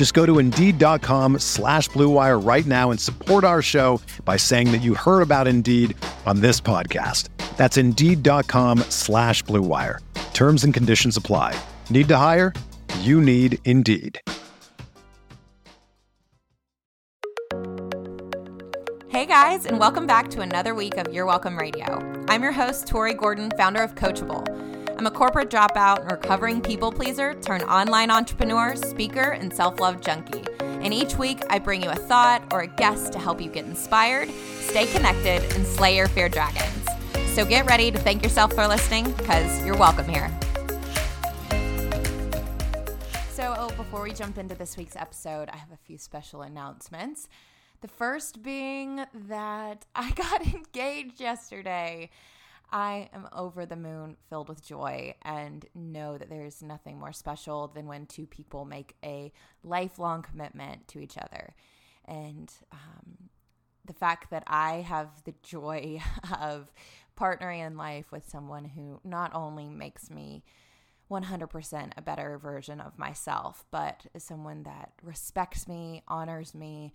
Just go to Indeed.com slash BlueWire right now and support our show by saying that you heard about Indeed on this podcast. That's Indeed.com slash BlueWire. Terms and conditions apply. Need to hire? You need Indeed. Hey guys, and welcome back to another week of Your Welcome Radio. I'm your host, Tori Gordon, founder of Coachable. I'm a corporate dropout and recovering people pleaser turned online entrepreneur, speaker, and self love junkie. And each week, I bring you a thought or a guest to help you get inspired, stay connected, and slay your fear dragons. So get ready to thank yourself for listening because you're welcome here. So, oh, before we jump into this week's episode, I have a few special announcements. The first being that I got engaged yesterday. I am over the moon, filled with joy, and know that there's nothing more special than when two people make a lifelong commitment to each other. And um, the fact that I have the joy of partnering in life with someone who not only makes me 100% a better version of myself, but is someone that respects me, honors me,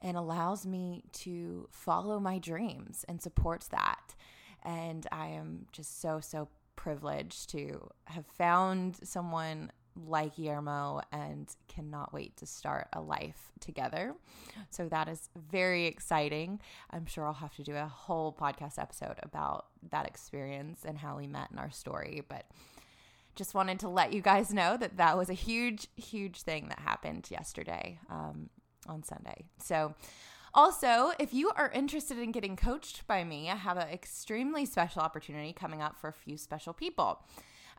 and allows me to follow my dreams and supports that. And I am just so, so privileged to have found someone like Guillermo and cannot wait to start a life together. So that is very exciting. I'm sure I'll have to do a whole podcast episode about that experience and how we met in our story, but just wanted to let you guys know that that was a huge, huge thing that happened yesterday um, on Sunday. So, also, if you are interested in getting coached by me, I have an extremely special opportunity coming up for a few special people.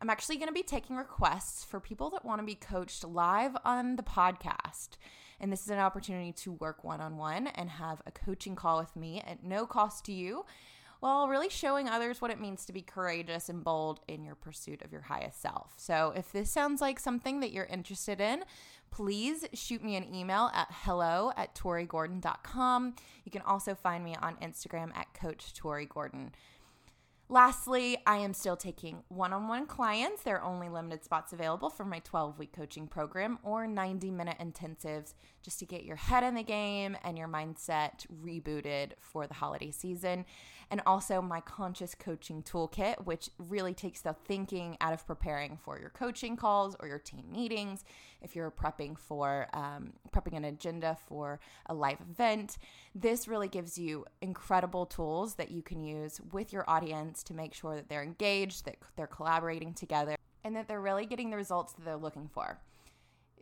I'm actually going to be taking requests for people that want to be coached live on the podcast. And this is an opportunity to work one on one and have a coaching call with me at no cost to you while really showing others what it means to be courageous and bold in your pursuit of your highest self. So, if this sounds like something that you're interested in, please shoot me an email at hello at torigordon.com. You can also find me on Instagram at Coach Tori Gordon. Lastly, I am still taking one on one clients. There are only limited spots available for my 12 week coaching program or 90 minute intensives just to get your head in the game and your mindset rebooted for the holiday season and also my conscious coaching toolkit, which really takes the thinking out of preparing for your coaching calls or your team meetings. If you're prepping for um, prepping an agenda for a live event, this really gives you incredible tools that you can use with your audience to make sure that they're engaged, that they're collaborating together, and that they're really getting the results that they're looking for.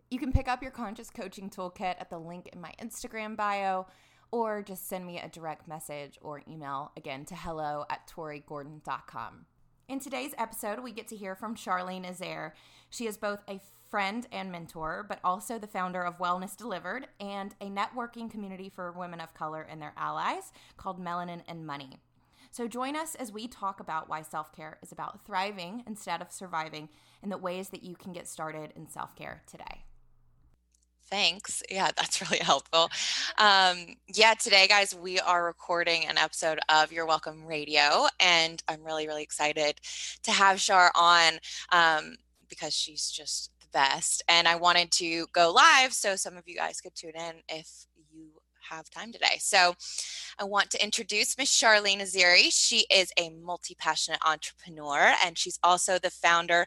You can pick up your conscious coaching toolkit at the link in my Instagram bio or just send me a direct message or email again to hello at torigordon.com. In today's episode, we get to hear from Charlene Izere. She is both a friend and mentor, but also the founder of Wellness Delivered and a networking community for women of color and their allies called Melanin and Money. So join us as we talk about why self care is about thriving instead of surviving and the ways that you can get started in self care today. Thanks. Yeah, that's really helpful. Um, yeah, today, guys, we are recording an episode of Your Welcome Radio, and I'm really, really excited to have Shar on um, because she's just the best. And I wanted to go live so some of you guys could tune in if have time today. So I want to introduce Miss Charlene Izere. She is a multi passionate entrepreneur and she's also the founder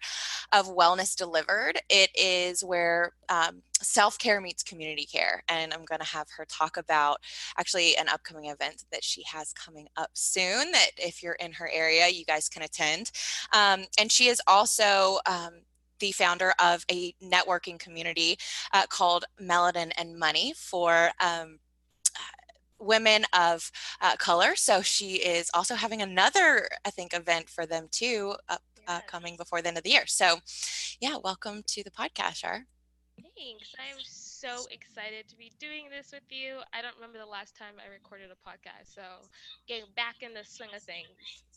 of Wellness Delivered. It is where um, self care meets community care. And I'm going to have her talk about actually an upcoming event that she has coming up soon. That if you're in her area, you guys can attend. Um, and she is also um, the founder of a networking community uh, called Melanin and Money for um, women of uh, color. So she is also having another, I think, event for them too, up, uh, coming before the end of the year. So, yeah, welcome to the podcast, Shar. Thanks. I'm so excited to be doing this with you. I don't remember the last time I recorded a podcast, so getting back in the swing of things.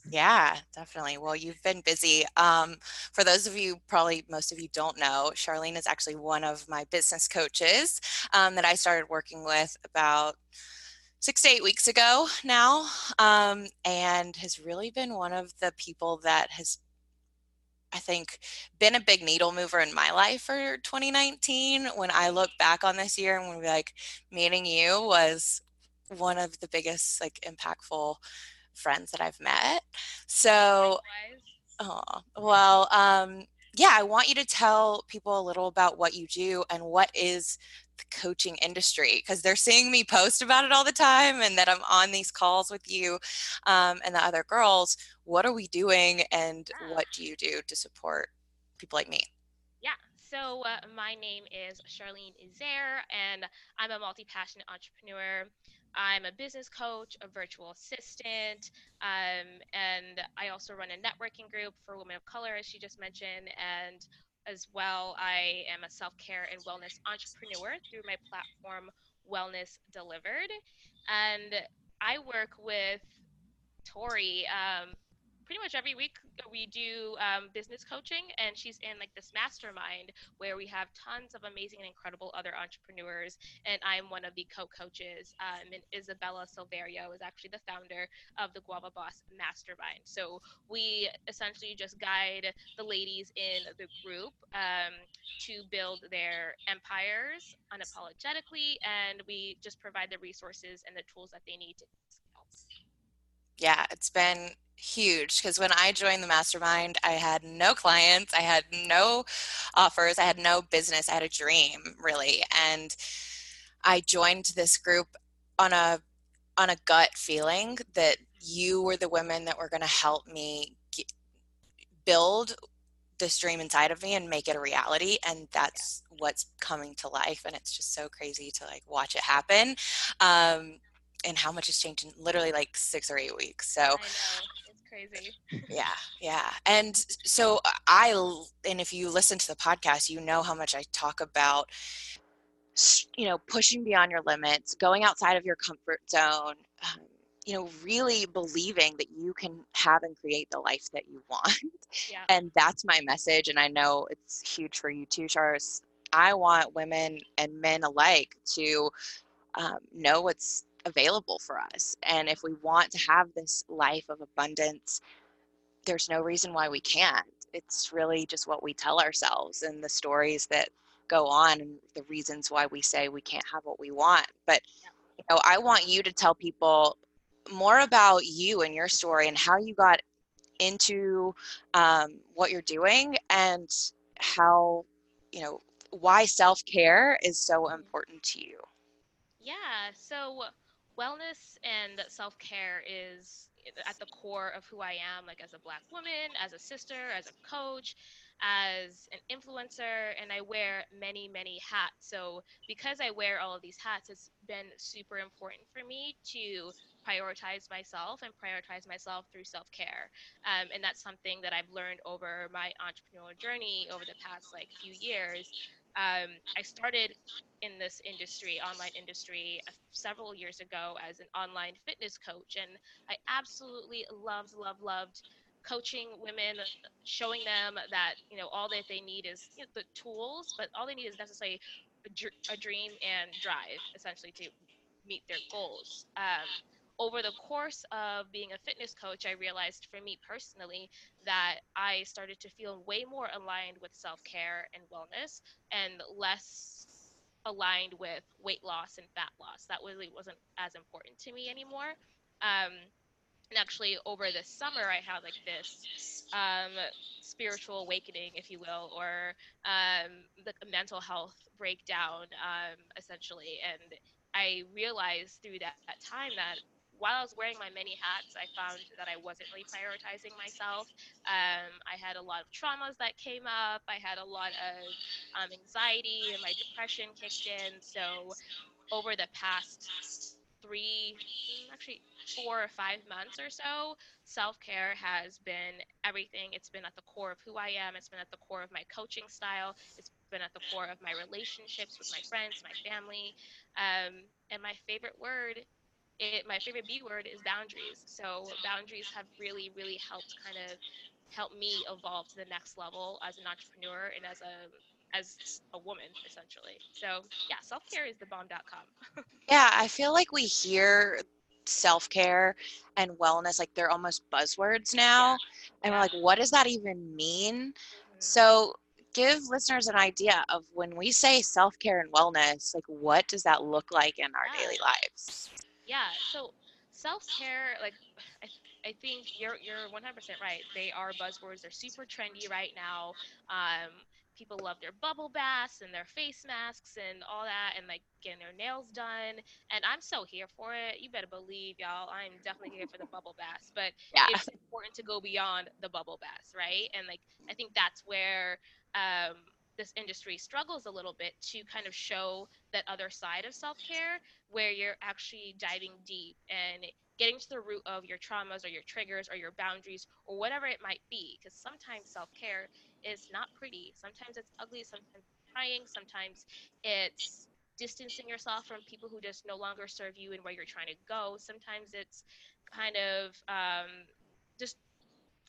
Yeah, definitely. Well, you've been busy. Um, for those of you, probably most of you don't know, Charlene is actually one of my business coaches um, that I started working with about six to eight weeks ago now, um, and has really been one of the people that has I think, been a big needle mover in my life for 2019. When I look back on this year and when we like meeting you was one of the biggest like impactful friends that I've met. So, oh, well, um, yeah, I want you to tell people a little about what you do and what is the coaching industry because they're seeing me post about it all the time and that I'm on these calls with you um, and the other girls. What are we doing and what do you do to support people like me? Yeah, so uh, my name is Charlene Izere and I'm a multi passionate entrepreneur. I'm a business coach, a virtual assistant, um, and I also run a networking group for women of color, as she just mentioned. And as well, I am a self care and wellness entrepreneur through my platform, Wellness Delivered. And I work with Tori um, pretty much every week we do um, business coaching and she's in like this mastermind where we have tons of amazing and incredible other entrepreneurs and i'm one of the co-coaches. Um, and isabella silverio is actually the founder of the guava boss mastermind. So we essentially just guide the ladies in the group um, to build their empires unapologetically and we just provide the resources and the tools that they need to yeah, it's been huge because when I joined the mastermind, I had no clients, I had no offers, I had no business, I had a dream really. And I joined this group on a on a gut feeling that you were the women that were going to help me get, build this dream inside of me and make it a reality and that's yeah. what's coming to life and it's just so crazy to like watch it happen um, and how much has changed in literally like six or eight weeks. So crazy. Yeah, yeah. And so I, and if you listen to the podcast, you know how much I talk about, you know, pushing beyond your limits, going outside of your comfort zone, um, you know, really believing that you can have and create the life that you want. Yeah. And that's my message. And I know it's huge for you too, Charles. I want women and men alike to um, know what's available for us. And if we want to have this life of abundance, there's no reason why we can't. It's really just what we tell ourselves and the stories that go on and the reasons why we say we can't have what we want. But you know, I want you to tell people more about you and your story and how you got into um, what you're doing and how you know why self-care is so important to you yeah so wellness and self care is at the core of who I am, like as a black woman, as a sister, as a coach, as an influencer, and I wear many, many hats. So, because I wear all of these hats, it's been super important for me to prioritize myself and prioritize myself through self care. Um, and that's something that I've learned over my entrepreneurial journey over the past like few years um, I started in this industry, online industry, uh, several years ago as an online fitness coach, and I absolutely loved, loved, loved coaching women, showing them that you know all that they need is you know, the tools, but all they need is necessarily a, a dream and drive, essentially, to meet their goals. Um, over the course of being a fitness coach, I realized for me personally that I started to feel way more aligned with self care and wellness and less aligned with weight loss and fat loss. That really wasn't as important to me anymore. Um, and actually, over the summer, I had like this um, spiritual awakening, if you will, or um, the mental health breakdown, um, essentially. And I realized through that, that time that while I was wearing my many hats, I found that I wasn't really prioritizing myself. Um, I had a lot of traumas that came up. I had a lot of um, anxiety, and my depression kicked in. So, over the past three, actually four or five months or so, self care has been everything. It's been at the core of who I am. It's been at the core of my coaching style. It's been at the core of my relationships with my friends, my family. Um, and my favorite word it, my favorite B word is boundaries. So boundaries have really, really helped kind of help me evolve to the next level as an entrepreneur and as a as a woman essentially. So yeah, self care is the bomb.com. yeah, I feel like we hear self care and wellness like they're almost buzzwords now. Yeah. And yeah. we're like, what does that even mean? Mm-hmm. So give listeners an idea of when we say self care and wellness, like what does that look like in our yeah. daily lives? Yeah so self-care like I, I think you're you're 100% right. They are buzzwords. They're super trendy right now. Um, people love their bubble baths and their face masks and all that and like getting their nails done and i'm so here for it. You better believe y'all i'm definitely here for the bubble baths but yeah. it's important to go beyond the bubble baths right? And like i think that's where um, this industry struggles a little bit to kind of show that other side of self-care where you're actually diving deep and getting to the root of your traumas or your triggers or your boundaries or whatever it might be. Because sometimes self-care is not pretty. Sometimes it's ugly. Sometimes it's crying. Sometimes it's distancing yourself from people who just no longer serve you and where you're trying to go. Sometimes it's kind of um, just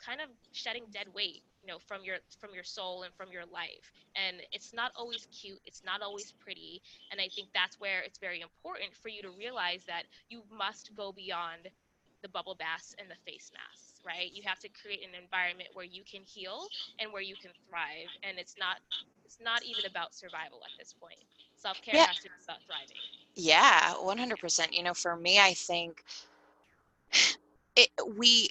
kind of shedding dead weight you know from your from your soul and from your life. And it's not always cute it's not always pretty. And i think that's where it's very important for you to realize that you must go beyond the bubble baths and the face masks right? You have to create an environment where you can heal and where you can thrive. And it's not it's not even about survival at this point. Self-care yeah. has to be about thriving. Yeah 100% you know for me i think it we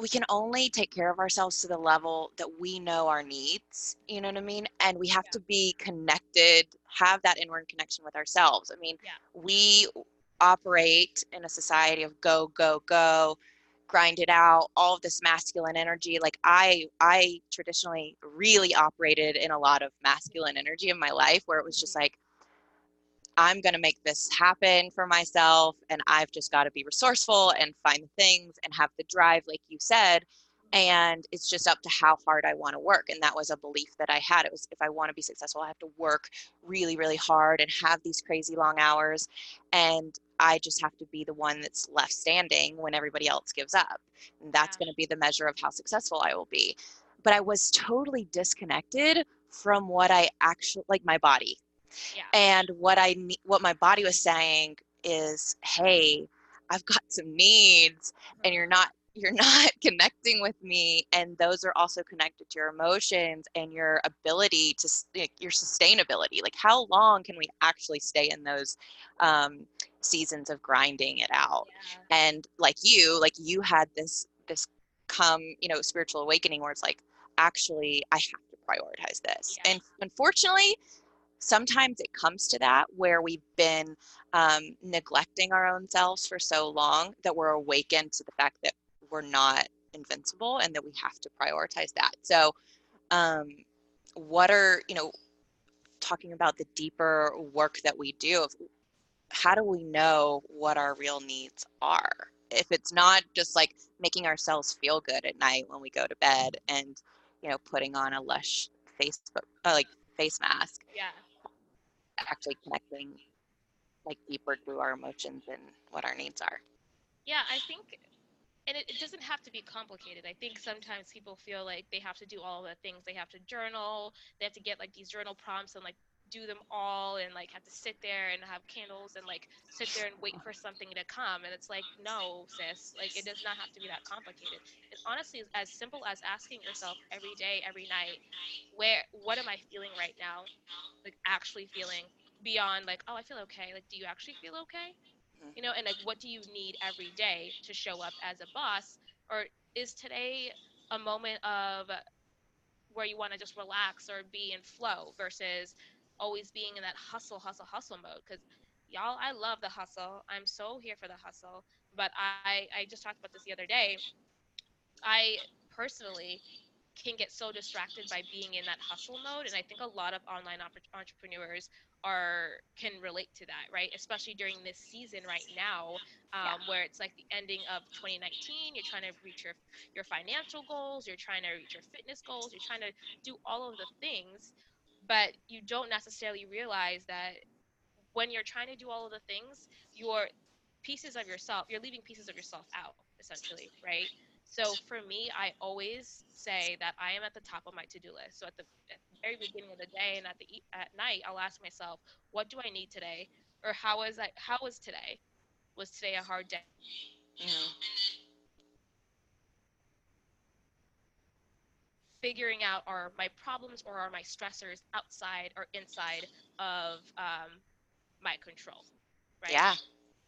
we can only take care of ourselves to the level that we know our needs you know what i mean and we have yeah. to be connected have that inward connection with ourselves i mean yeah. we operate in a society of go go go grind it out all of this masculine energy like i i traditionally really operated in a lot of masculine energy in my life where it was just like I'm going to make this happen for myself. And I've just got to be resourceful and find the things and have the drive, like you said. And it's just up to how hard I want to work. And that was a belief that I had. It was if I want to be successful, I have to work really, really hard and have these crazy long hours. And I just have to be the one that's left standing when everybody else gives up. And that's yeah. going to be the measure of how successful I will be. But I was totally disconnected from what I actually like my body yeah. And what I what my body was saying is, "Hey, I've got some needs and you're not you're not connecting with me and those are also connected to your emotions and your ability to your sustainability like how long can we actually stay in those um, seasons of grinding it out yeah. and like you like you had this this come you know spiritual awakening where it's like actually i have to prioritize this yeah. and unfortunately sometimes it comes to that where we've been um, neglecting our own selves for so long that we're awakened to the fact that we're not invincible and that we have to prioritize that. So, um, what are, you know, talking about the deeper work that we do, how do we know what our real needs are? If it's not just like making ourselves feel good at night when we go to bed and, you know, putting on a lush Facebook, uh, like face mask. Yeah actually connecting like deeper to our emotions and what our needs are. Yeah, I think and it, it, doesn't have to be complicated. I think sometimes people feel like they have to do all the things. They have to journal. They have to get like these journal prompts and like do them all and like have to sit there and have candles and like sit there and wait for something to come. And it's like, no, sis, like it does not have to be that complicated. it honestly is as simple as asking yourself every day, every night, where, what am I feeling right now? Like actually feeling beyond like, oh, I feel okay. Like, do you actually feel okay? Mhm. You know, and like, what do you need every day to show up as a boss? Or is today a moment of where you want to just relax or be in flow versus always being in that hustle, hustle, hustle mode? Because y'all, I love the hustle. I'm so here for the hustle. But I, I just talked about this the other day. I personally can get so distracted by being in that hustle mode and i think a lot of online oppor- entrepreneurs are can relate to that right especially during this season right now um, where it's like the ending of 2019 you're trying to reach your your financial goals you're trying to reach your fitness goals you're trying to do all of the things but you don't necessarily realize that when you're trying to do all of the things you're pieces of yourself you're leaving pieces of yourself out essentially right so for me, I always say that I am at the top of my to-do list. So at the, at the very beginning of the day and at the at night, I'll ask myself, what do I need today, or how was I? How was today? Was today a hard day? Mhm. Figuring out are my problems or are my stressors outside or inside of um, my control, right? Yeah.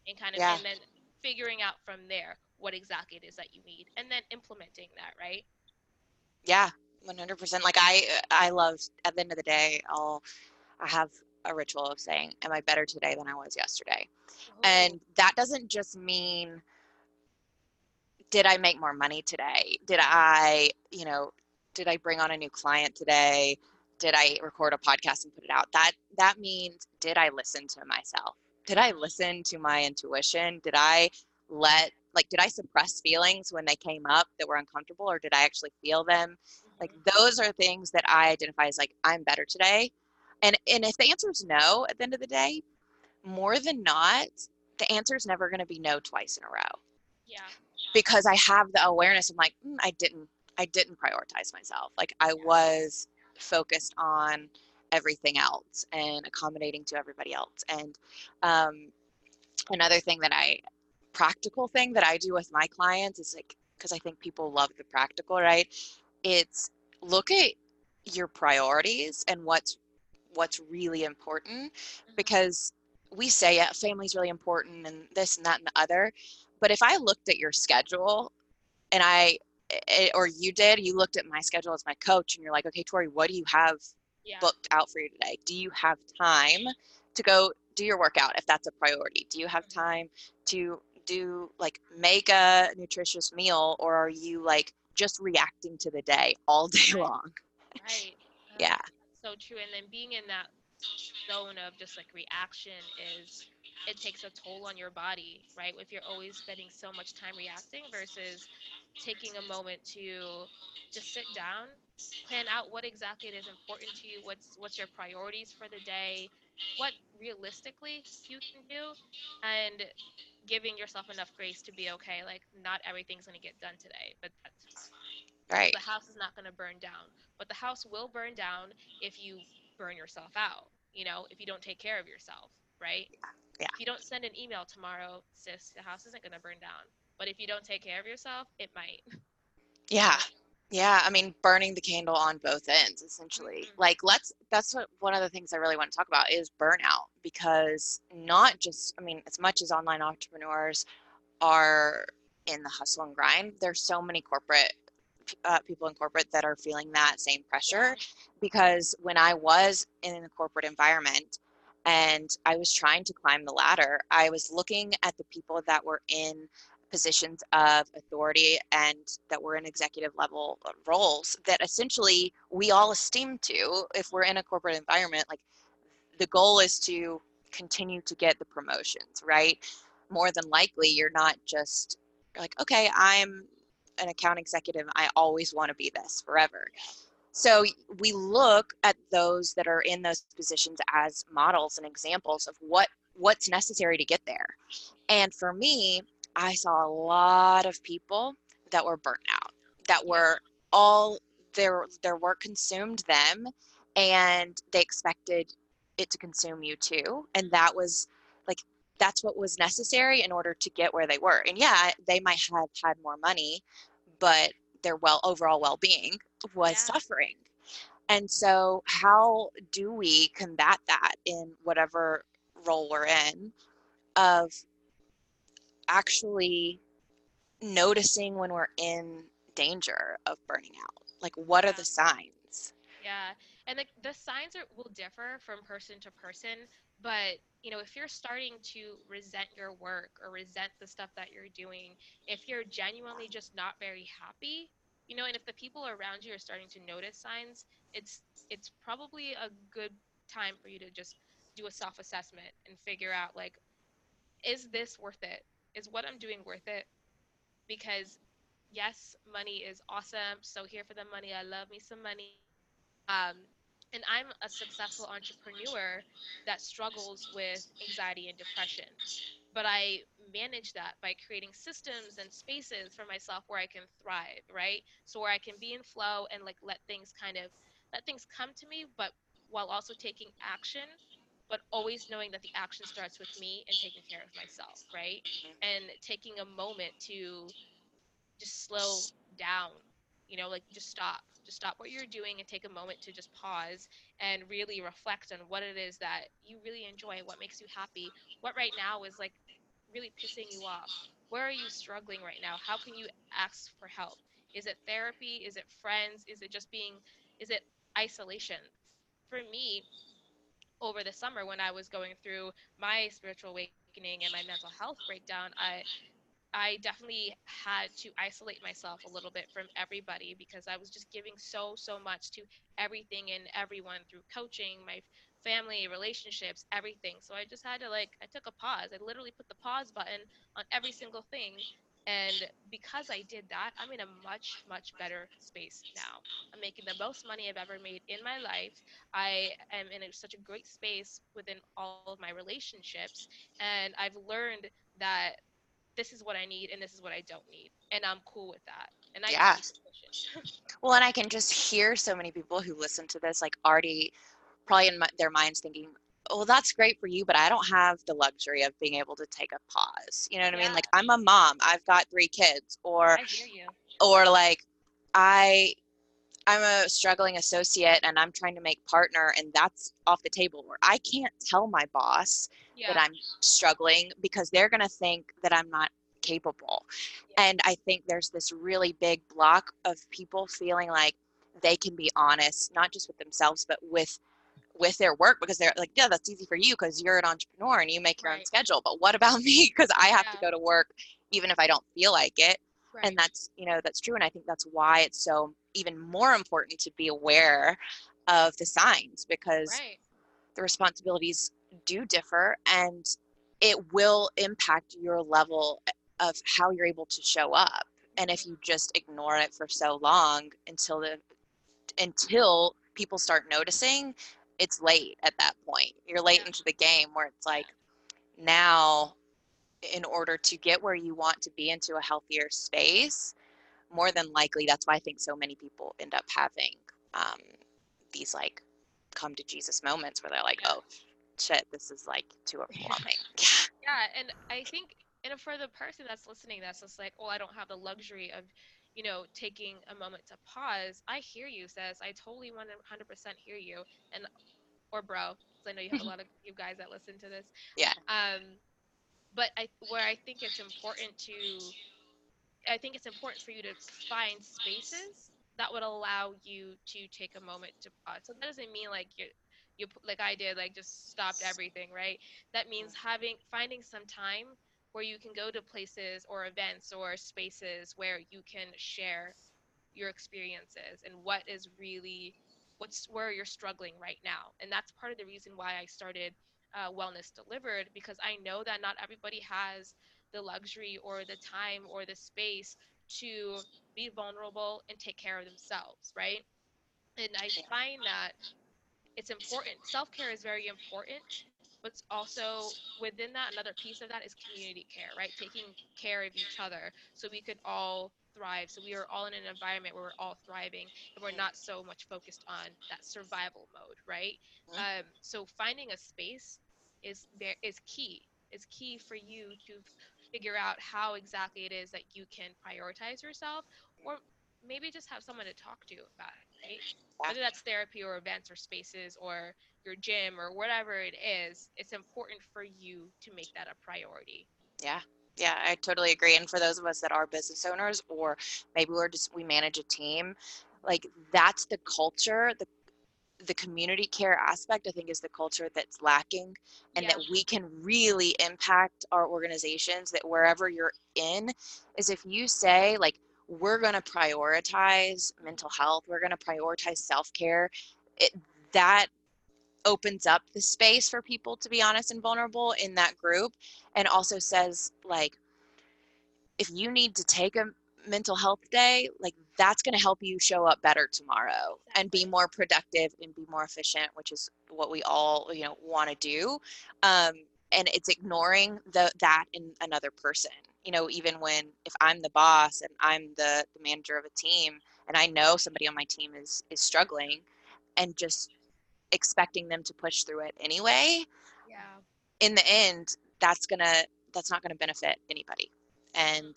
And kind of Yeah. and then figuring out from there what exactly it is that you need, and then implementing that, right? Yeah, 100%. Like I I love at the end of the day, I'll I have a ritual of saying, am I better today than I was yesterday? And that doesn't just mean did I make more money today? Did I, you know, did I bring on a new client today? Did I record a podcast and put it out? That that means did I listen to myself? Did I listen to my intuition? Did I let like did I suppress feelings when they came up that were uncomfortable or did I actually feel them? Like those are things that I identify as like I'm better today. And and if the answer is no at the end of the day, more than not, the answer is never going to be no twice in a row yeah, because I have the awareness. I'm like, mm, I didn't, I didn't prioritize myself. Like I was focused on everything else and accommodating to everybody else. And um, another thing that I, practical thing that I do with my clients is like, because I think people love the practical, right? It's look at your priorities and what's what's really important because we say yeah, family's really important and this and that and the other. But if I looked at your schedule and I, Eh, or you did, you looked at my schedule as my coach and you're like, okay, Tori, what do you have yeah, booked out for you today? Do you have time to go do your workout if that's a priority? Do you have mm-hmm. time to do like make a nutritious meal or are you like just reacting to the day all day Right. long? right. Yeah. so true and then being in that zone of just like reaction is it takes a toll on your body right if you're always spending so much time reacting versus taking a moment to just sit down plan out what exactly it is important to you what's what's your priorities for the day what realistically you can do and giving yourself enough grace to be okay like not everything's going to get done today but that's Right. the house is not going to burn down but the house will burn down if you burn yourself out you know if you don't take care of yourself right Yeah. If you don't send an email tomorrow sis the house isn't going to burn down but if you don't take care of yourself it might Yeah. Yeah, I mean, burning the candle on both ends, essentially. Mhm. Like, let's, that's what one of the things I really want to talk about is burnout because not just, I mean, as much as online entrepreneurs are in the hustle and grind, there's so many corporate uh, people in corporate that are feeling that same pressure because when I was in a corporate environment and I was trying to climb the ladder, I was looking at the people that were in positions of authority and that were in executive level uh, roles that essentially we all esteem to if we're in a corporate environment like the goal is to continue to get the promotions right? More than likely you're not just like okay i'm an account executive i always want to be this forever so we look at those that are in those positions as models and examples of what what's necessary to get there. And for me I saw a lot of people that were burnt out, that were all their their work consumed them, and they expected it to consume you too, and that was like that's what was necessary in order to get where they were. And yeah, they might have had more money, but their well overall well being was Yeah. suffering. And so, how do we combat that in whatever role we're in of actually noticing when we're in danger of burning out? Like, what are the signs? Yeah. And the, the signs are, will differ from person to person. But, you know, if you're starting to resent your work or resent the stuff that you're doing, if you're genuinely just not very happy, you know, and if the people around you are starting to notice signs, it's it's probably a good time for you to just do a self-assessment and figure out like is this worth it? Is what I'm doing worth it? Because yes, money is awesome. So here for the money. I love me some money. Um, and I'm a successful entrepreneur that struggles with anxiety and depression. But I manage that by creating systems and spaces for myself where I can thrive, right? So where I can be in flow and like let things kind of let things come to me, but while also taking action, but always knowing that the action starts with me and taking care of myself, right? And taking a moment to just slow down, you know, like just stop just stop what you're doing and take a moment to just pause and really reflect on what it is that you really enjoy, what makes you happy, what right now is like really pissing you off. Where are you struggling right now? How can you ask for help? Is it therapy? Is it friends? Is it just being, is it isolation? For me, over the summer when I was going through my spiritual awakening and my mental health breakdown, I I definitely had to isolate myself a little bit from everybody because I was just giving so, so much to everything and everyone through coaching, my family, relationships, everything. So I just had to, like, I took a pause. I literally put the pause button on every single thing. And because I did that, I'm in a much, much better space now. I'm making the most money I've ever made in my life. I am in a, such a great space within all of my relationships. And I've learned that this is what I need and this is what I don't need. And I'm cool with that. And I yeah. well, and I can just hear so many people who listen to this, like already probably in my, their minds thinking, well, that's great for you, but I don't have the luxury of being able to take a pause. You know what yeah. I mean? Like I'm a mom, I've got three kids, or, or like I, I'm a struggling associate and I'm trying to make partner and that's off the table where I can't tell my boss yeah. that I'm struggling because they're going to think that I'm not capable. Yeah. And I think there's this really big block of people feeling like they can be honest not just with themselves but with with their work because they're like yeah that's easy for you because you're an entrepreneur and you make your right. own schedule but what about me because i have yeah. to go to work even if i don't feel like it right. and that's you know that's true and i think that's why it's so even more important to be aware of the signs because right. the responsibilities do differ and it will impact your level of how you're able to show up and if you just ignore it for so long until the until people start noticing it's late at that point you're late yeah. into the game where it's like now in order to get where you want to be into a healthier space more than likely that's why i think so many people end up having um, these like come to jesus moments where they're like yeah. oh shit this is like too overwhelming. Yeah yeah, and i think and for the person that's listening that's just like oh i don't have the luxury of you know taking a moment to pause i hear you says i totally 100% hear you and or bro because i know you have a lot of you guys that listen to this yeah. um but i where i think it's important to I think it's important for you to find spaces that would allow you to take a moment to pause. So that doesn't mean like you you like I did like just stopped everything, right? That means having finding some time where you can go to places or events or spaces where you can share your experiences and what is really what's where you're struggling right now. And that's part of the reason why I started uh, Wellness Delivered because I know that not everybody has the luxury or the time or the space to be vulnerable and take care of themselves, right? And I find that it's important. Self care is very important, but also within that, another piece of that is community care, right? Taking care of each other so we could all thrive. So we are all in an environment where we're all thriving and we're not so much focused on that survival mode, right? Mm-hmm. Um, so finding a space is there is key. Is key for you to figure out how exactly it is that you can prioritize yourself or maybe just have someone to talk to about it, right? Whether that's therapy or events or spaces or your gym or whatever it is, it's important for you to make that a priority. Yeah. Yeah, I totally agree. And for those of us that are business owners or maybe we're just we manage a team, like that's the culture, the the community care aspect i think is the culture that's lacking and yeah. that we can really impact our organizations that wherever you're in is if you say like we're going to prioritize mental health we're going to prioritize self-care it, that opens up the space for people to be honest and vulnerable in that group and also says like if you need to take a mental health day like that's going to help you show up better tomorrow and be more productive and be more efficient which is what we all you know want to do um, and it's ignoring the that in another person. You know even when if i'm the boss and i'm the, the manager of a team and i know somebody on my team is is struggling and just expecting them to push through it anyway yeah. in the end that's gonna that's not gonna benefit anybody. And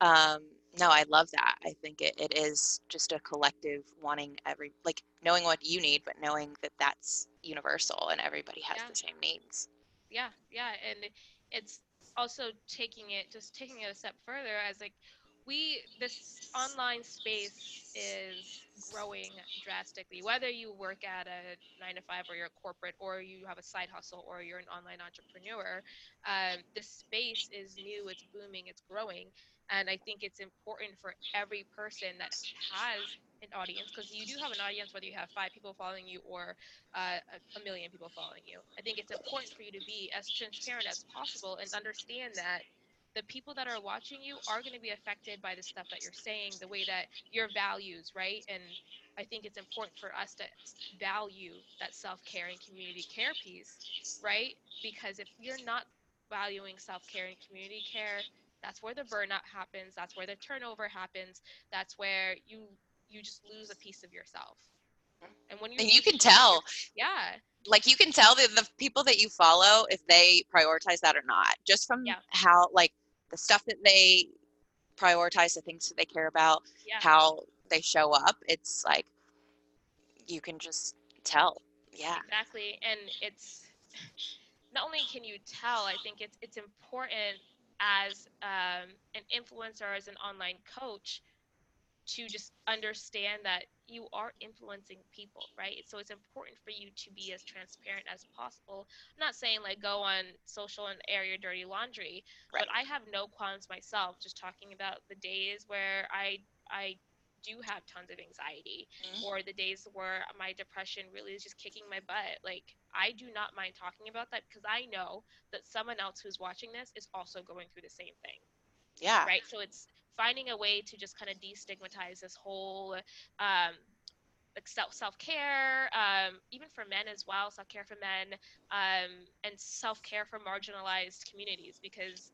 um no i love that i think it, it is just a collective wanting every like knowing what you need but knowing that that's universal and everybody has yeah. the same needs yeah yeah and it's also taking it just taking it a step further as like we this online space is growing drastically whether you work at a nine to five or you're a corporate or you have a side hustle or you're an online entrepreneur um, the space is new it's booming it's growing and I think it's important for every person that has an audience, because you do have an audience whether you have five people following you or uh, a, million people following you. I think it's important for you to be as transparent as possible and understand that the people that are watching you are going to be affected by the stuff that you're saying, the way that your values, right? And I think it's important for us to value that self care and community care piece, right? Because if you're not valuing self care and community care, that's where the burnout happens. That's where the turnover happens. That's where you you just lose a piece of yourself. And when you and you can tell. Yeah. Like you can tell the, the people that you follow if they prioritize that or not. Just from yeah. how like the stuff that they prioritize the things that they care about yeah. how they show up it's like you can just tell. Yeah. Exactly. And it's not only can you tell i think it's it's important as um, an influencer, as an online coach, to just understand that you are influencing people, right? So it's important for you to be as transparent as possible. I'm not saying like go on social and air your dirty laundry, right. but I have no qualms myself just talking about the days where I I do have tons of anxiety mm-hmm. or the days where my depression really is just kicking my butt like i do not mind talking about that because i know that someone else who's watching this is also going through the same thing. Yeah. Right? So it's finding a way to just kind of destigmatize this whole um, like self self care, um, even for men as well, self care for men, um, and self care for marginalized communities because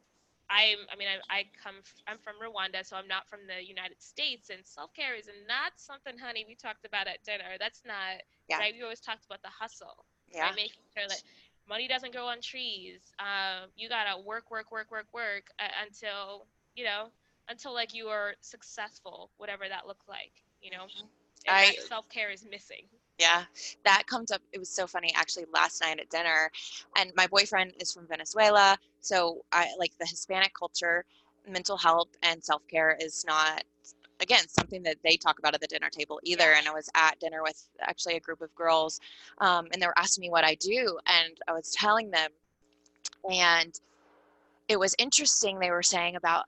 I'm, I mean, I, I come, I'm from Rwanda, so I'm not from the United States, and self care is not something, honey, we talked about at dinner. That's not, yeah. right? We always talked about the hustle, yeah. right? Making sure that money doesn't grow on trees. Um, you gotta work, work, work, work, work uh, until, you know, until like you are successful, whatever that looks like, you know. Mm-hmm. I self care is missing. Yeah, that comes up. It was so funny actually last night at dinner, and my boyfriend is from Venezuela, so I like the Hispanic culture. Mental health and self care is not again something that they talk about at the dinner table either. And I was at dinner with actually a group of girls, um, and they were asking me what I do, and I was telling them, and it was interesting. They were saying about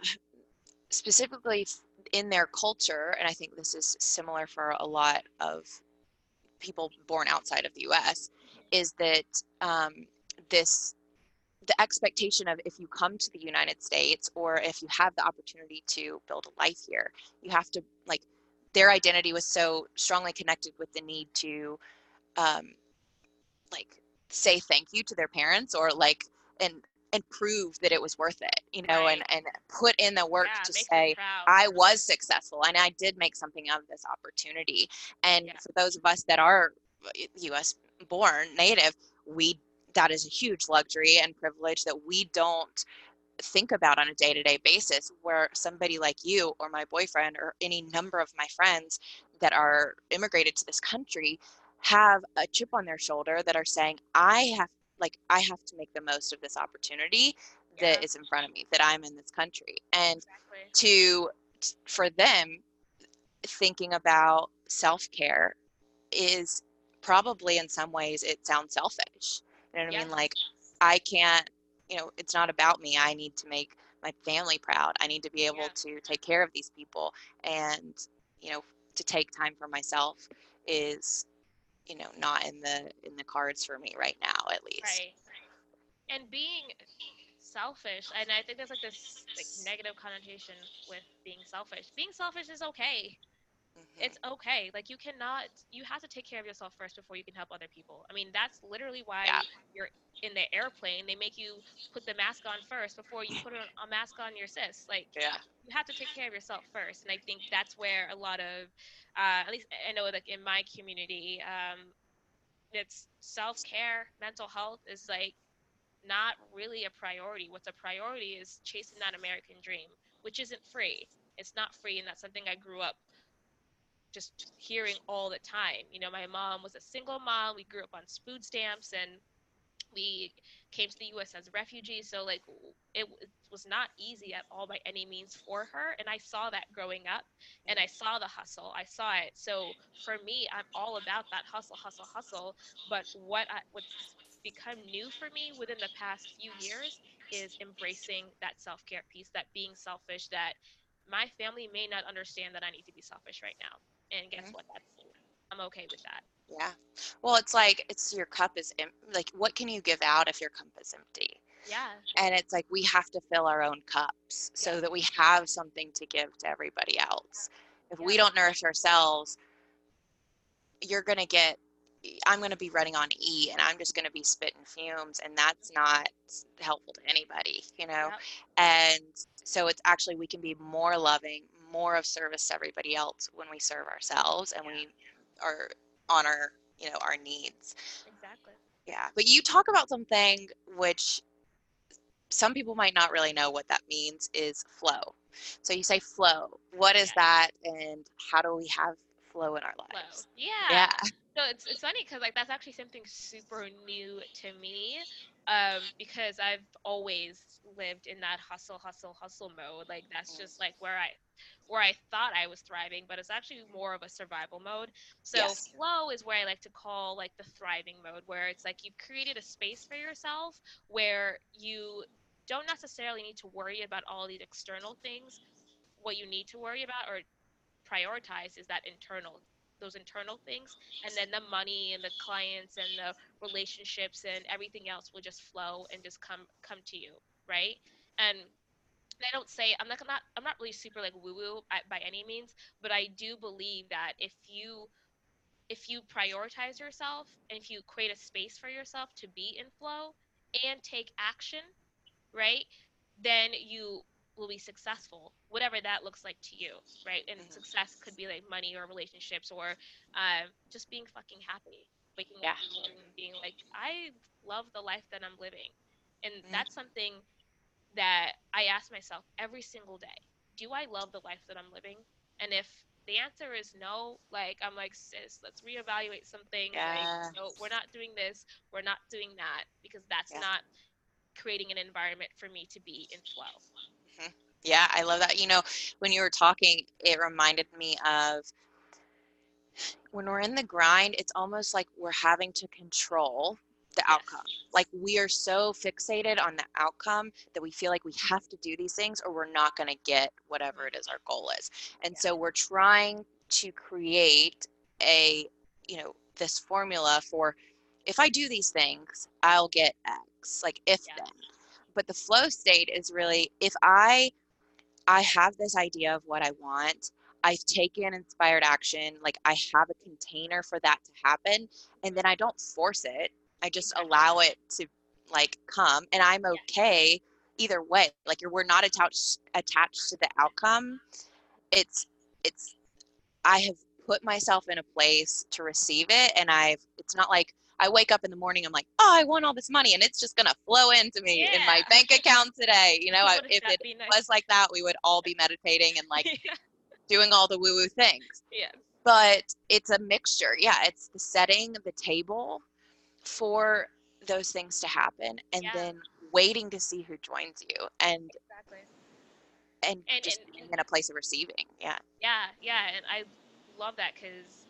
specifically in their culture, and I think this is similar for a lot of people born outside of the US is that um, this the expectation of if you come to the United States or if you have the opportunity to build a life here, you have to like their identity was so strongly connected with the need to um, like say thank you to their parents or like and and prove that it was worth it you know right. and and put in the work yeah, to say i was successful and i did make something out of this opportunity and yeah. for those of us that are eh, us born native we that is a huge luxury and privilege that we don't think about on a day-to-day basis where somebody like you or my boyfriend or any number of my friends that are immigrated to this country have a chip on their shoulder that are saying i have like i have to make the most of this opportunity that Yeah. is in front of me that i'm in this country. And Exactly. to for them thinking about self-care is probably in some ways it sounds selfish. You know what i mean? Like i can't you know it's not about me. I need to make my family proud. I need to be able Yeah. to take care of these people. And you know to take time for myself is you know not in the in the cards for me right now at least Right. And being selfish, and I think there's like this like negative connotation with being selfish. Being selfish is okay. Mhm. It's okay. Like you cannot you have to take care of yourself first before you can help other people. I mean, that's literally why Yeah. you're in the airplane. They make you put the mask on first before you put a, a mask on your sis. Like yeah you have to take care of yourself first. And I think that's where a lot of, uh, at least I know like in my community, um, it's self care, mental health is like not really a priority. What's a priority is chasing that American dream, which isn't free. It's not free, and that's something I grew up just hearing all the time. You know, my mom was a single mom. We grew up on food stamps, and we came to the U.S. as refugees. So like, it, was not easy at all by any means for her. And I saw that growing up, and I saw the hustle. I saw it. So for me, I'm all about that hustle, hustle, hustle. But what I, what's become new for me within the past few years is embracing that self-care piece, that being selfish, that my family may not understand that I need to be selfish right now. And guess Mhm. what? That's I'm okay with that. yeah well it's like it's your cup is em- like what can you give out if your cup is empty Yeah. and it's like we have to fill our own cups so that we have something to give to everybody else if we don't nourish ourselves you're going to get i'm going to be running on e and i'm just going to be spitting fumes and that's not helpful to anybody you know and so it's actually we can be more loving more of service to everybody else when we serve ourselves and we are on our you know our needs Exactly. yeah, but you talk about something which some people might not really know what that means is flow. So you say flow. What is Yeah. that and how do we have flow in our Flow. lives? Yeah. Yeah. So it's it's funny because like that's actually something super new to me, um, because I've always lived in that hustle, hustle, hustle mode. Like that's Mm. just like where I where I thought I was thriving, but it's actually more of a survival mode. So Yes. flow is where I like to call like the thriving mode, where it's like you've created a space for yourself where you don't necessarily need to worry about all these external things. What you need to worry about or prioritize is that internal those internal things and then the money and the clients and the relationships and everything else will just flow and just come come to you right and I don't say I'm not I'm not I'm not really super like woo woo by any means, but I do believe that if you if you prioritize yourself and if you create a space for yourself to be in flow and take action, right? Then you will be successful, whatever that looks like to you, right? And Mhm. success could be like money or relationships or um, just being fucking happy, waking Yeah. up in the morning and being like, I love the life that I'm living, and Mhm. that's something that I ask myself every single day. Do I love the life that I'm living? And if the answer is no, like I'm like, sis, let's reevaluate something. Yeah. Like, no, we're not doing this, we're not doing that, because that's Yeah. not creating an environment for me to be in flow. Mm-hmm. Yeah, I love that. You know, when you were talking, it reminded me of when we're in the grind, it's almost like we're having to control the outcome. Like we are so fixated on the outcome that we feel like we have to do these things or we're not going to get whatever it is our goal is. And so we're trying to create a, you know, this formula for if I do these things, I'll get X, like if Yeah. then. But the flow state is really if I I have this idea of what I want. I've taken inspired action. Like I have a container for that to happen. And then I don't force it. I just allow it to like come. And I'm okay either way. Like we're not attached attached to the outcome. It's it's I have put myself in a place to receive it and I've it's not like I wake up in the morning, I'm like, oh, I want all this money, and it's just gonna flow into me in my bank account today. You know, I, if it nice? was like that, we would all be meditating and like yeah. doing all the woo woo things. Yes. But it's a mixture. Yeah, it's the setting the table for those things to happen, and Yeah. then waiting to see who joins you, and Exactly. and, And- just and- being in a place of receiving. Yeah. Yeah, yeah, and I love that because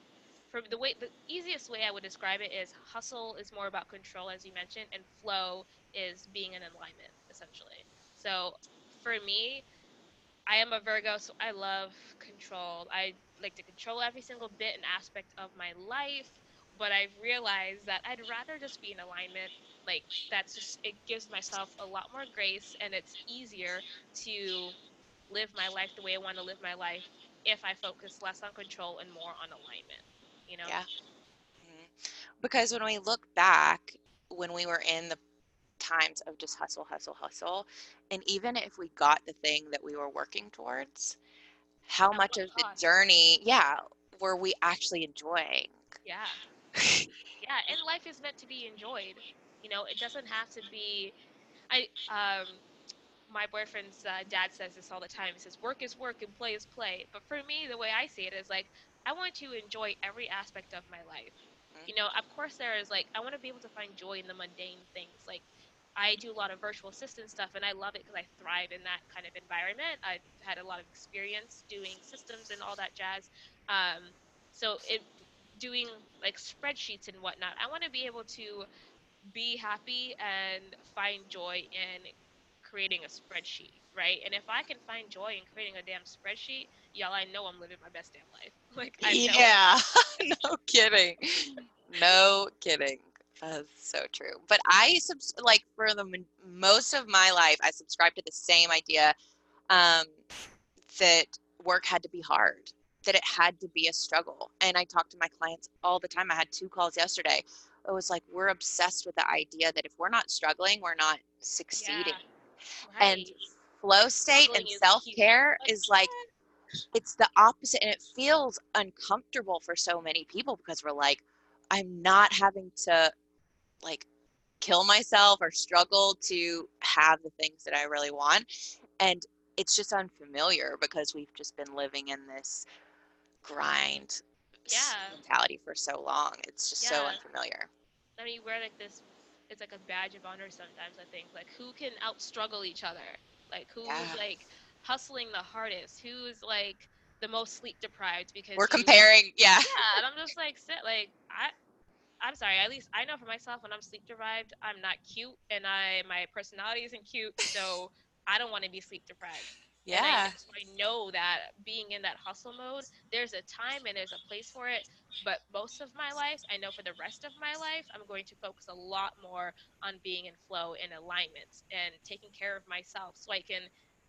from the way the easiest way I would describe it is hustle is more about control, as you mentioned, and flow is being in alignment, essentially. So for me, I am a Virgo, so I love control. I like to control every single bit and aspect of my life, but I've realized that I'd rather just be in alignment. Like that's just it gives myself a lot more grace and it's easier to live my life the way I want to live my life if I focus less on control and more on alignment. You know? Yeah. Mhm. Because when we look back, when we were in the times of just hustle, hustle, hustle, and even if we got the thing that we were working towards, how much of the journey, yeah, were we actually enjoying? Yeah. Yeah, and life is meant to be enjoyed. You know, it doesn't have to be. I um, my boyfriend's uh, dad says this all the time. He says, "Work is work and play is play." But for me, the way I see it is like I want to enjoy every aspect of my life. You know, of course, there is like I want to be able to find joy in the mundane things. Like I do a lot of virtual assistant stuff, and I love it because I thrive in that kind of environment. I've had a lot of experience doing systems and all that jazz. Um, so it doing like spreadsheets and whatnot. I want to be able to be happy and find joy in creating a spreadsheet, right? And if I can find joy in creating a damn spreadsheet, y'all, I know I'm living my best damn life. Like. Yeah, no kidding. No kidding. That's so true. But I subs- like for the m- most of my life, I subscribed to the same idea um, that work had to be hard, that it had to be a struggle. And I talk to my clients all the time. I had two calls yesterday. It was like we're obsessed with the idea that if we're not struggling, we're not succeeding. And Right. Flow state Struggling and self care is like it's the opposite and it feels uncomfortable for so many people because we're like i'm not having to like kill myself or struggle to have the things that i really want and it's just unfamiliar because we've just been living in this grind Yeah. mentality for so long it's just so unfamiliar I mean, we're like this. It's like a badge of honor sometimes. I think like who can out struggle each other. Like who's Yeah. like hustling the hardest. Who's like the most sleep deprived because we're you- comparing yeah Yeah, and I'm just like sit like I. I'm sorry. At least I know for myself when I'm sleep deprived, I'm not cute, and I my personality isn't cute, so I don't want to be sleep deprived. And I, yeah I know that being in that hustle mode, there's a time and there's a place for it. But most of my life, I know for the rest of my life, I'm going to focus a lot more on being in flow and alignment and taking care of myself so I can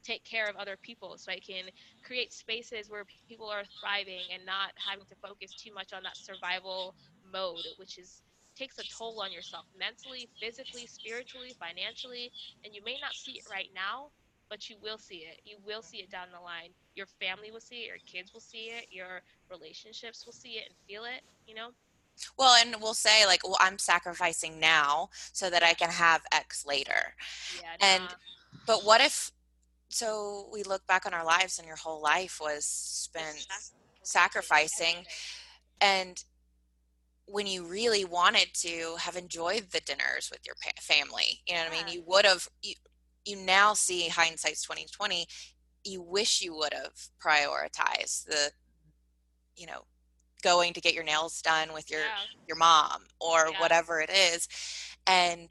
take care of other people, so I can create spaces where people are thriving and not having to focus too much on that survival mode, which is takes a toll on yourself mentally, physically, spiritually, financially, and you may not see it right now, but you will see it. You will see it down the line. Your family will see it, your kids will see it, your relationships will see it and feel it, you know? well and we'll say like well i'm sacrificing now so that i can have x later Yeah. And- But what if, so we look back on our lives and your whole life was spent sacrificing, and when you really wanted to have enjoyed the dinners with your pa- family, you know what I mean? You would have, you, you now see hindsight's 2020, you wish you would have prioritized the, you know, going to get your nails done with your Yeah. your mom or Yeah. whatever it is. And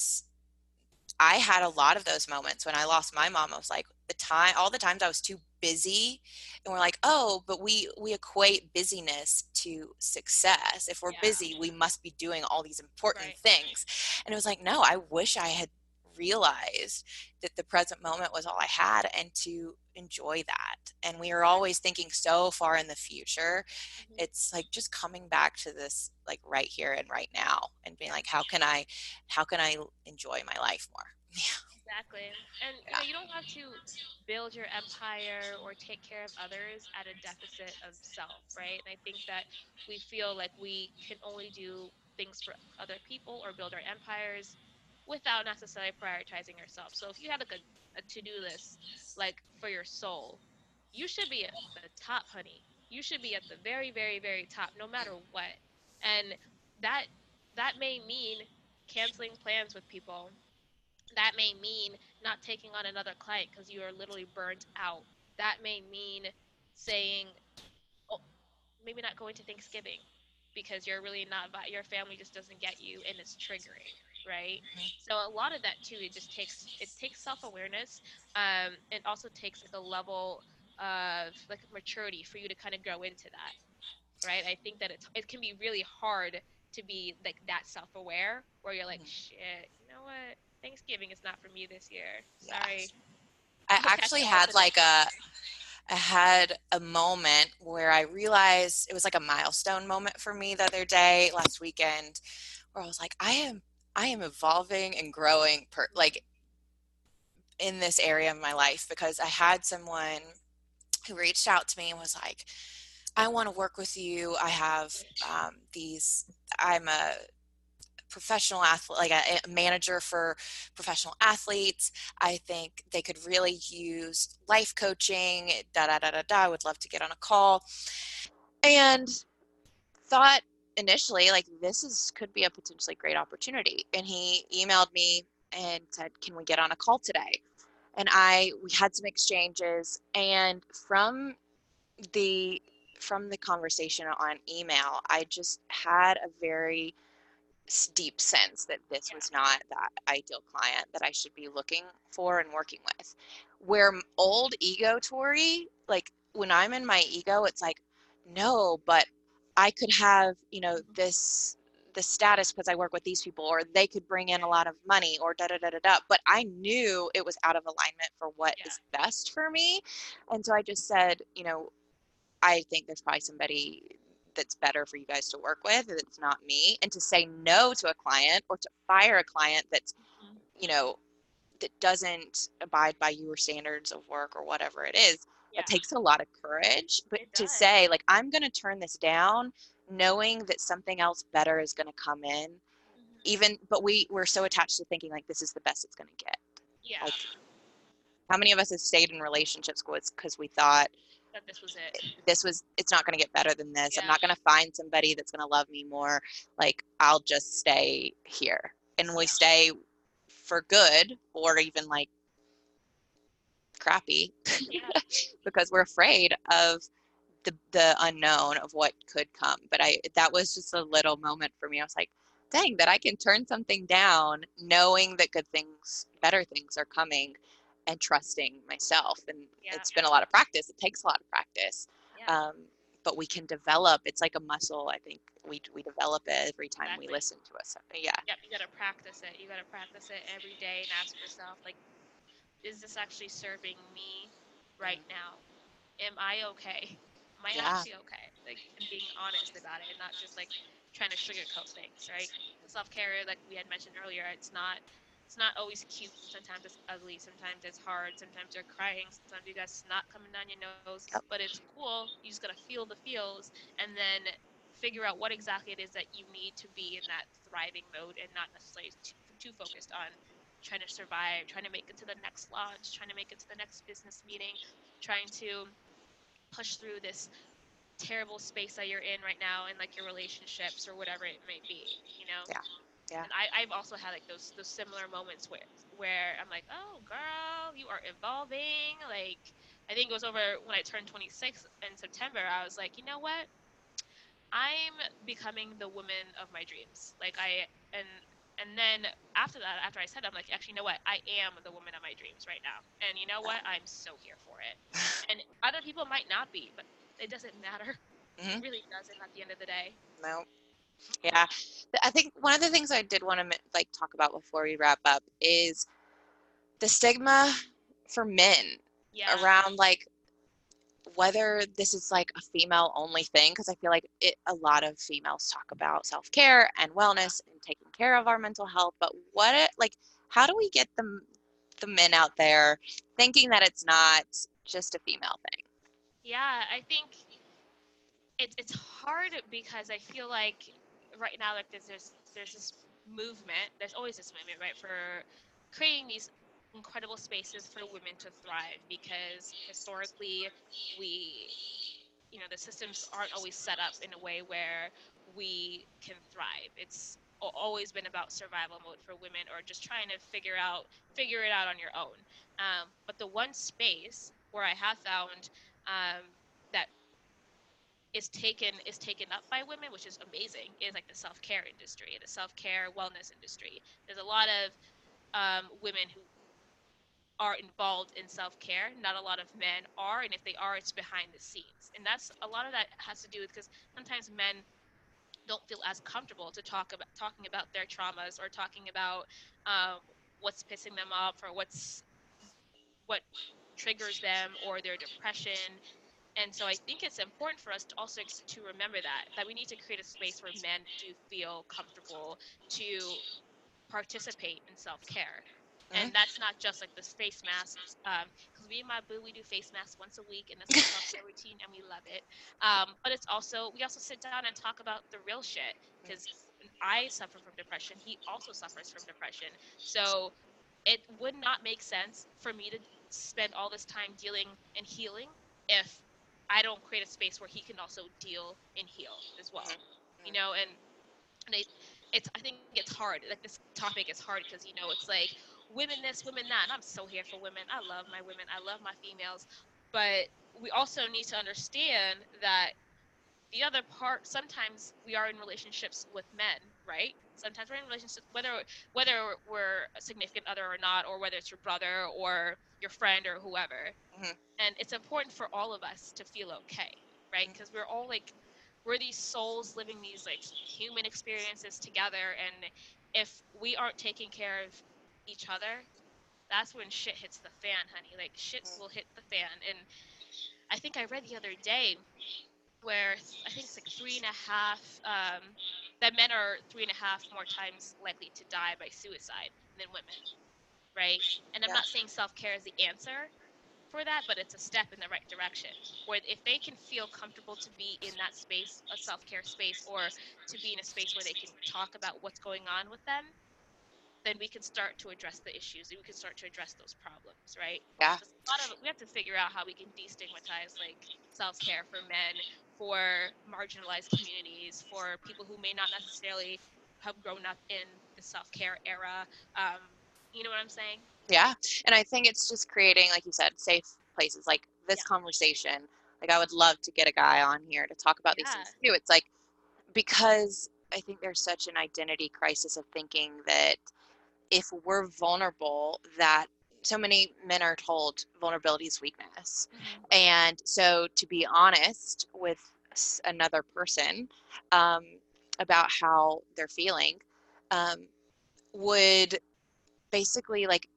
I had a lot of those moments when I lost my mom. I was like, the time, all the times I was too busy, and we're like, oh, but we we equate busyness to success. If we're Yeah. busy, we must be doing all these important Right. things. And it was like, no, I wish I had realized that the present moment was all I had and to enjoy that. And we are always thinking so far in the future. Mhm. It's like just coming back to this like right here and right now and being like how can I how can I enjoy my life more? Exactly. And you, know, you don't have to build your empire or take care of others at a deficit of self, right? And I think that we feel like we can only do things for other people or build our empires without necessarily prioritizing ourselves. So if you had like a, a to-do list like for your soul, you should be at the top, honey. You should be at the very, very, very top, no matter what. And that that may mean canceling plans with people. That may mean not taking on another client because you are literally burnt out. That may mean saying, oh, maybe not going to Thanksgiving because you're really not, your family just doesn't get you and it's triggering right mm-hmm. so a lot of that too it just takes it takes self-awareness um it also takes like a level of like maturity for you to kind of grow into that right i think that it, it can be really hard to be like that self-aware where you're like mm-hmm. shit you know what thanksgiving is not for me this year sorry yes. i actually had like a I had a moment where I realized it was like a milestone moment for me the other day, last weekend, where I was like, I am, I am evolving and growing, per, like in this area of my life because I had someone who reached out to me and was like, I want to work with you. I have um, these, I'm a professional athlete, like a, a, manager for professional athletes. I think they could really use life coaching, da da da da da. I would love to get on a call. And thought initially, like, this is could be a potentially great opportunity. And he emailed me and said, Can we get on a call today? and I we had some exchanges and from the from the conversation on email I just had a very deep sense that this was not that ideal client that I should be looking for and working with where old ego Tori like when I'm in my ego it's like no but I could have you know mm-hmm. this the status because I work with these people, or they could bring in a lot of money, or da da da da da. But I knew it was out of alignment for what yeah. is best for me. And so I just said, you know, I think there's probably somebody that's better for you guys to work with that's not me and to say no to a client or to fire a client that's mm-hmm. you know that doesn't abide by your standards of work or whatever it is yeah. it takes a lot of courage but to say like i'm going to turn this down knowing that something else better is going to come in mm-hmm. even but we we're so attached to thinking like this is the best it's going to get yeah like how many of us have stayed in relationships because we thought that this was it this was it's not going to get better than this yeah. i'm not going to find somebody that's going to love me more like i'll just stay here and we stay for good or even like crappy yeah. because we're afraid of the the unknown of what could come. But I that was just a little moment for me. I was like, dang, that I can turn something down knowing that good things, better things are coming and trusting myself. And yeah. it's been a lot of practice. It takes a lot of practice. Yeah. Um, but we can develop it's like a muscle i think we, we develop it every time exactly. we listen to us yeah yep you got to practice it you got to practice it every day and ask yourself like is this actually serving me right now am i okay am I yeah. actually okay? Like, and being honest about it, and not just like trying to sugarcoat things, right? Self care, like we had mentioned earlier, it's not it's not always cute. Sometimes it's ugly. Sometimes it's hard. Sometimes you're crying. Sometimes you got snot coming down your nose. Yep. But it's cool. You just gotta feel the feels, and then figure out what exactly it is that you need to be in that thriving mode, and not necessarily too, too focused on trying to survive, trying to make it to the next launch, trying to make it to the next business meeting, trying to push through this terrible space that you're in right now in like your relationships or whatever it may be you know yeah yeah and I, i've also had like those those similar moments where where i'm like oh girl you are evolving like i think it was over when i turned 26 in september i was like you know what i'm becoming the woman of my dreams like i and and then after that, after I said, that, I'm like, actually, you know what? I am the woman of my dreams right now. And you know what? I'm so here for it. and other people might not be, but it doesn't matter. Mm-hmm. It really doesn't at the end of the day. No. Yeah. I think one of the things I did want to like talk about before we wrap up is the stigma for men yeah. around like whether this is like a female only thing because i feel like it a lot of females talk about self-care and wellness and taking care of our mental health but what it like how do we get the the men out there thinking that it's not just a female thing yeah i think it's it's hard because i feel like right now like there's there's there's this movement. There's always this movement, right, for creating these incredible spaces for women to thrive because historically we you know the systems aren't always set up in a way where we can thrive it's always been about survival mode for women or just trying to figure out figure it out on your own um, but the one space where i have found um, is taken is taken up by women which is amazing. Is like the self-care industry the self-care wellness industry. There's a lot of um, women who are involved in self-care. Not a lot of men are and if they are it's behind the scenes. And that's a lot of that has to do with because sometimes men don't feel as comfortable to talk about talking about their traumas or talking about um, what's pissing them off or what's what triggers them or their depression and so i think it's important for us to also to remember that that we need to create a space where men do feel comfortable to participate in self-care. And mm-hmm. that's not just like this face masks because um, me and my boo we do face masks once a week and it's our self-care routine and we love it. Um, but it's also we also sit down and talk about the real shit because i suffer from depression he also suffers from depression. So it would not make sense for me to spend all this time dealing and healing if i don't create a space where he can also deal and heal as well mm-hmm. you know and, and it, it's i think it's hard like this topic is hard because you know it's like women this, women that. And I'm so here for women. I love my women. I love my females. But we also need to understand that the other part sometimes we are in relationships with men right sometimes we're in relationships whether whether we're a significant other or not or whether it's your brother or your friend or whoever mm-hmm. and it's important for all of us to feel okay right because mm-hmm. we're all like we're these souls living these like human experiences together and if we aren't taking care of each other, that's when shit hits the fan, honey. Like shit will hit the fan. And I think I read the other day where I think it's like three and a half um, that men are three and a half more times likely to die by suicide than women, right? And I'm yeah. not saying self care is the answer for that, but it's a step in the right direction. Where if they can feel comfortable to be in that space, a self care space, or to be in a space where they can talk about what's going on with them, then we can start to address the issues and we can start to address those problems, right? Yeah. A lot of we have to figure out how we can destigmatize like self care for men, for marginalized communities, for people who may not necessarily have grown up in the self care era. Um, you know what I'm saying? Yeah, and I think it's just creating, like you said, safe places like this yeah. conversation. Like I would love to get a guy on here to talk about yeah. these things too. It's like because I think there's such an identity crisis of thinking that if we're vulnerable that so many men are told vulnerability is weakness mm-hmm. and so to be honest with another person um, about how they're feeling um, would basically like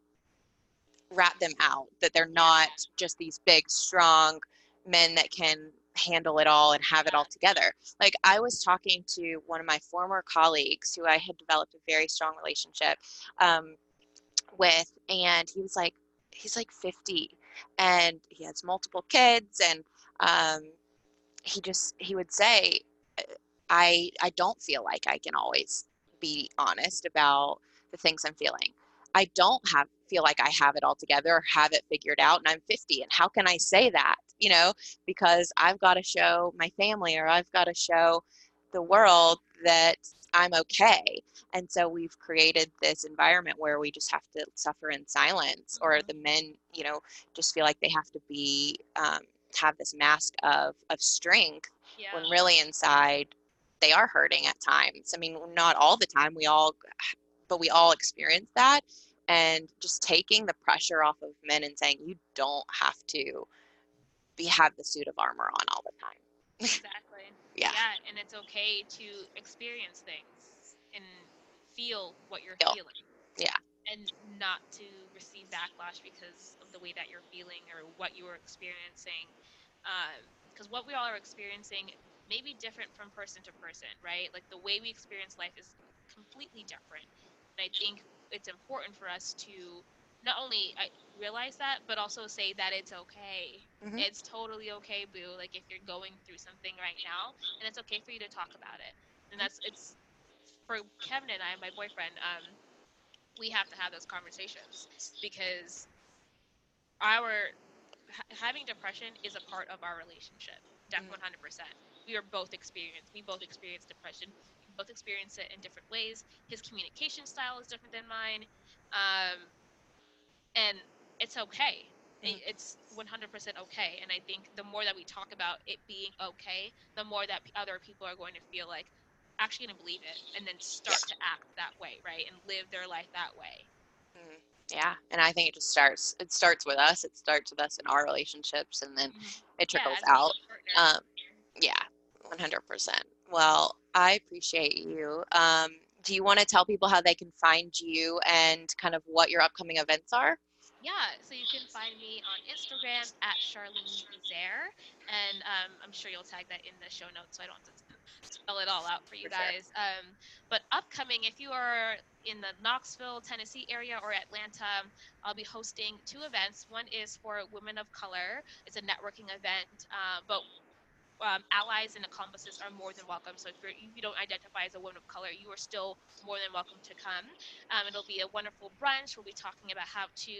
rat them out that they're not just these big strong men that can handle it all and have it all together. Like I was talking to one of my former colleagues who I had developed a very strong relationship um, with, and he was like, he's like 50 and he has multiple kids and um, he just he would say i i don't feel like i can always be honest about the things i'm feeling i don't have feel like i have it all together or have it figured out and i'm 50 and how can i say that you know, because I've got to show my family or I've got to show the world that I'm okay. And so we've created this environment where we just have to suffer in silence, or mm-hmm. the men, you know, just feel like they have to be um, have this mask of of strength yeah. when really inside they are hurting at times. I mean, not all the time. We all, but we all experience that. And just taking the pressure off of men and saying you don't have to be have the suit of armor on all the time. exactly. yeah. Yeah, and it's okay to experience things and feel what you're feel. feeling. Yeah. And not to receive backlash because of the way that you're feeling or what you are experiencing. Because um, what we all are experiencing may be different from person to person, right? Like the way we experience life is completely different. And I think it's important for us to not only realize that, but also say that it's okay. Mm-hmm. It's totally okay, boo. Like if you're going through something right now, and it's okay for you to talk about it. And that's it's for Kevin and I, my boyfriend, um, we have to have those conversations because our having depression is a part of our relationship. Definitely, one hundred percent. We are both experienced. We both experience depression. We both experience it in different ways. His communication style is different than mine, um, and it's okay. It- It's one hundred percent okay. And I think the more that we talk about it being okay, the more that other people are going to feel like actually going to believe it, and then start to act that way, right, and live their life that way. Mm, Yeah, and I think it just starts. It starts with us. It starts with us in our relationships, and then Mhm. it trickles as a out. Um, yeah, one hundred percent. Well, I appreciate you. Um, do you want to tell people how they can find you and kind of what your upcoming events are? Yeah, so you can find me on Instagram at Charlene Izere, and um, I'm sure you'll tag that in the show notes so I don't have to spell it all out for you For sure. guys. Um, but upcoming, if you are in the Knoxville, Tennessee area or Atlanta, I'll be hosting two events. One is for women of color, it's a networking event, uh, but um, allies and accomplices are more than welcome. So if, if you don't identify as a woman of color, you are still more than welcome to come. Um, it'll be a wonderful brunch. We'll be talking about how to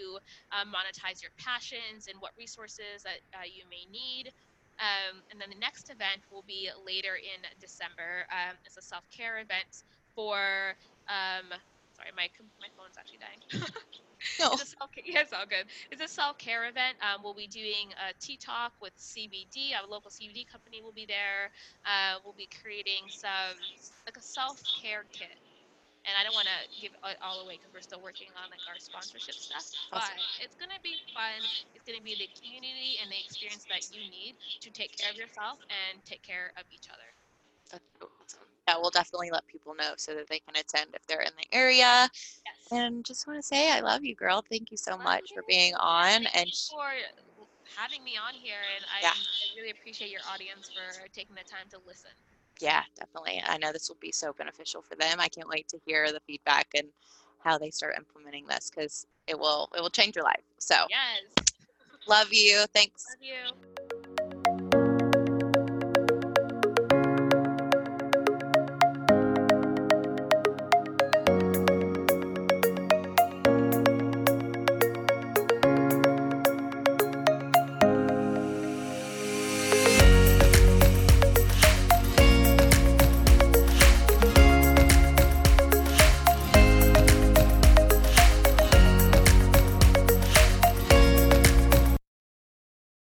um, monetize your passions and what resources that uh, you may need. Um, and then the next event will be later in December. Um, it's a self care event for. Um, sorry, my my phone's actually dying. No. It's self yeah, it's all good. It's a self care event. Um, we'll be doing a tea talk with CBD. Our local CBD company will be there. Uh, we'll be creating some like a self care kit. And I don't want to give it all away because we're still working on like our sponsorship stuff. But it's gonna be fun. It's gonna be the community and the experience that you need to take care of yourself and take care of each other. That's awesome. Yeah, we'll definitely let people know so that they can attend if they're in the area. Yes. And just want to say I love you, girl. Thank you so Love much for you. being Yeah, on. thank And for having me on here, and I, Yeah. I really appreciate your audience for taking the time to listen. yeah, definitely. I know this will be so beneficial for them. I can't wait to hear the feedback and how they start implementing this because it will it will change your life. So Yes, love you. Thanks. love you.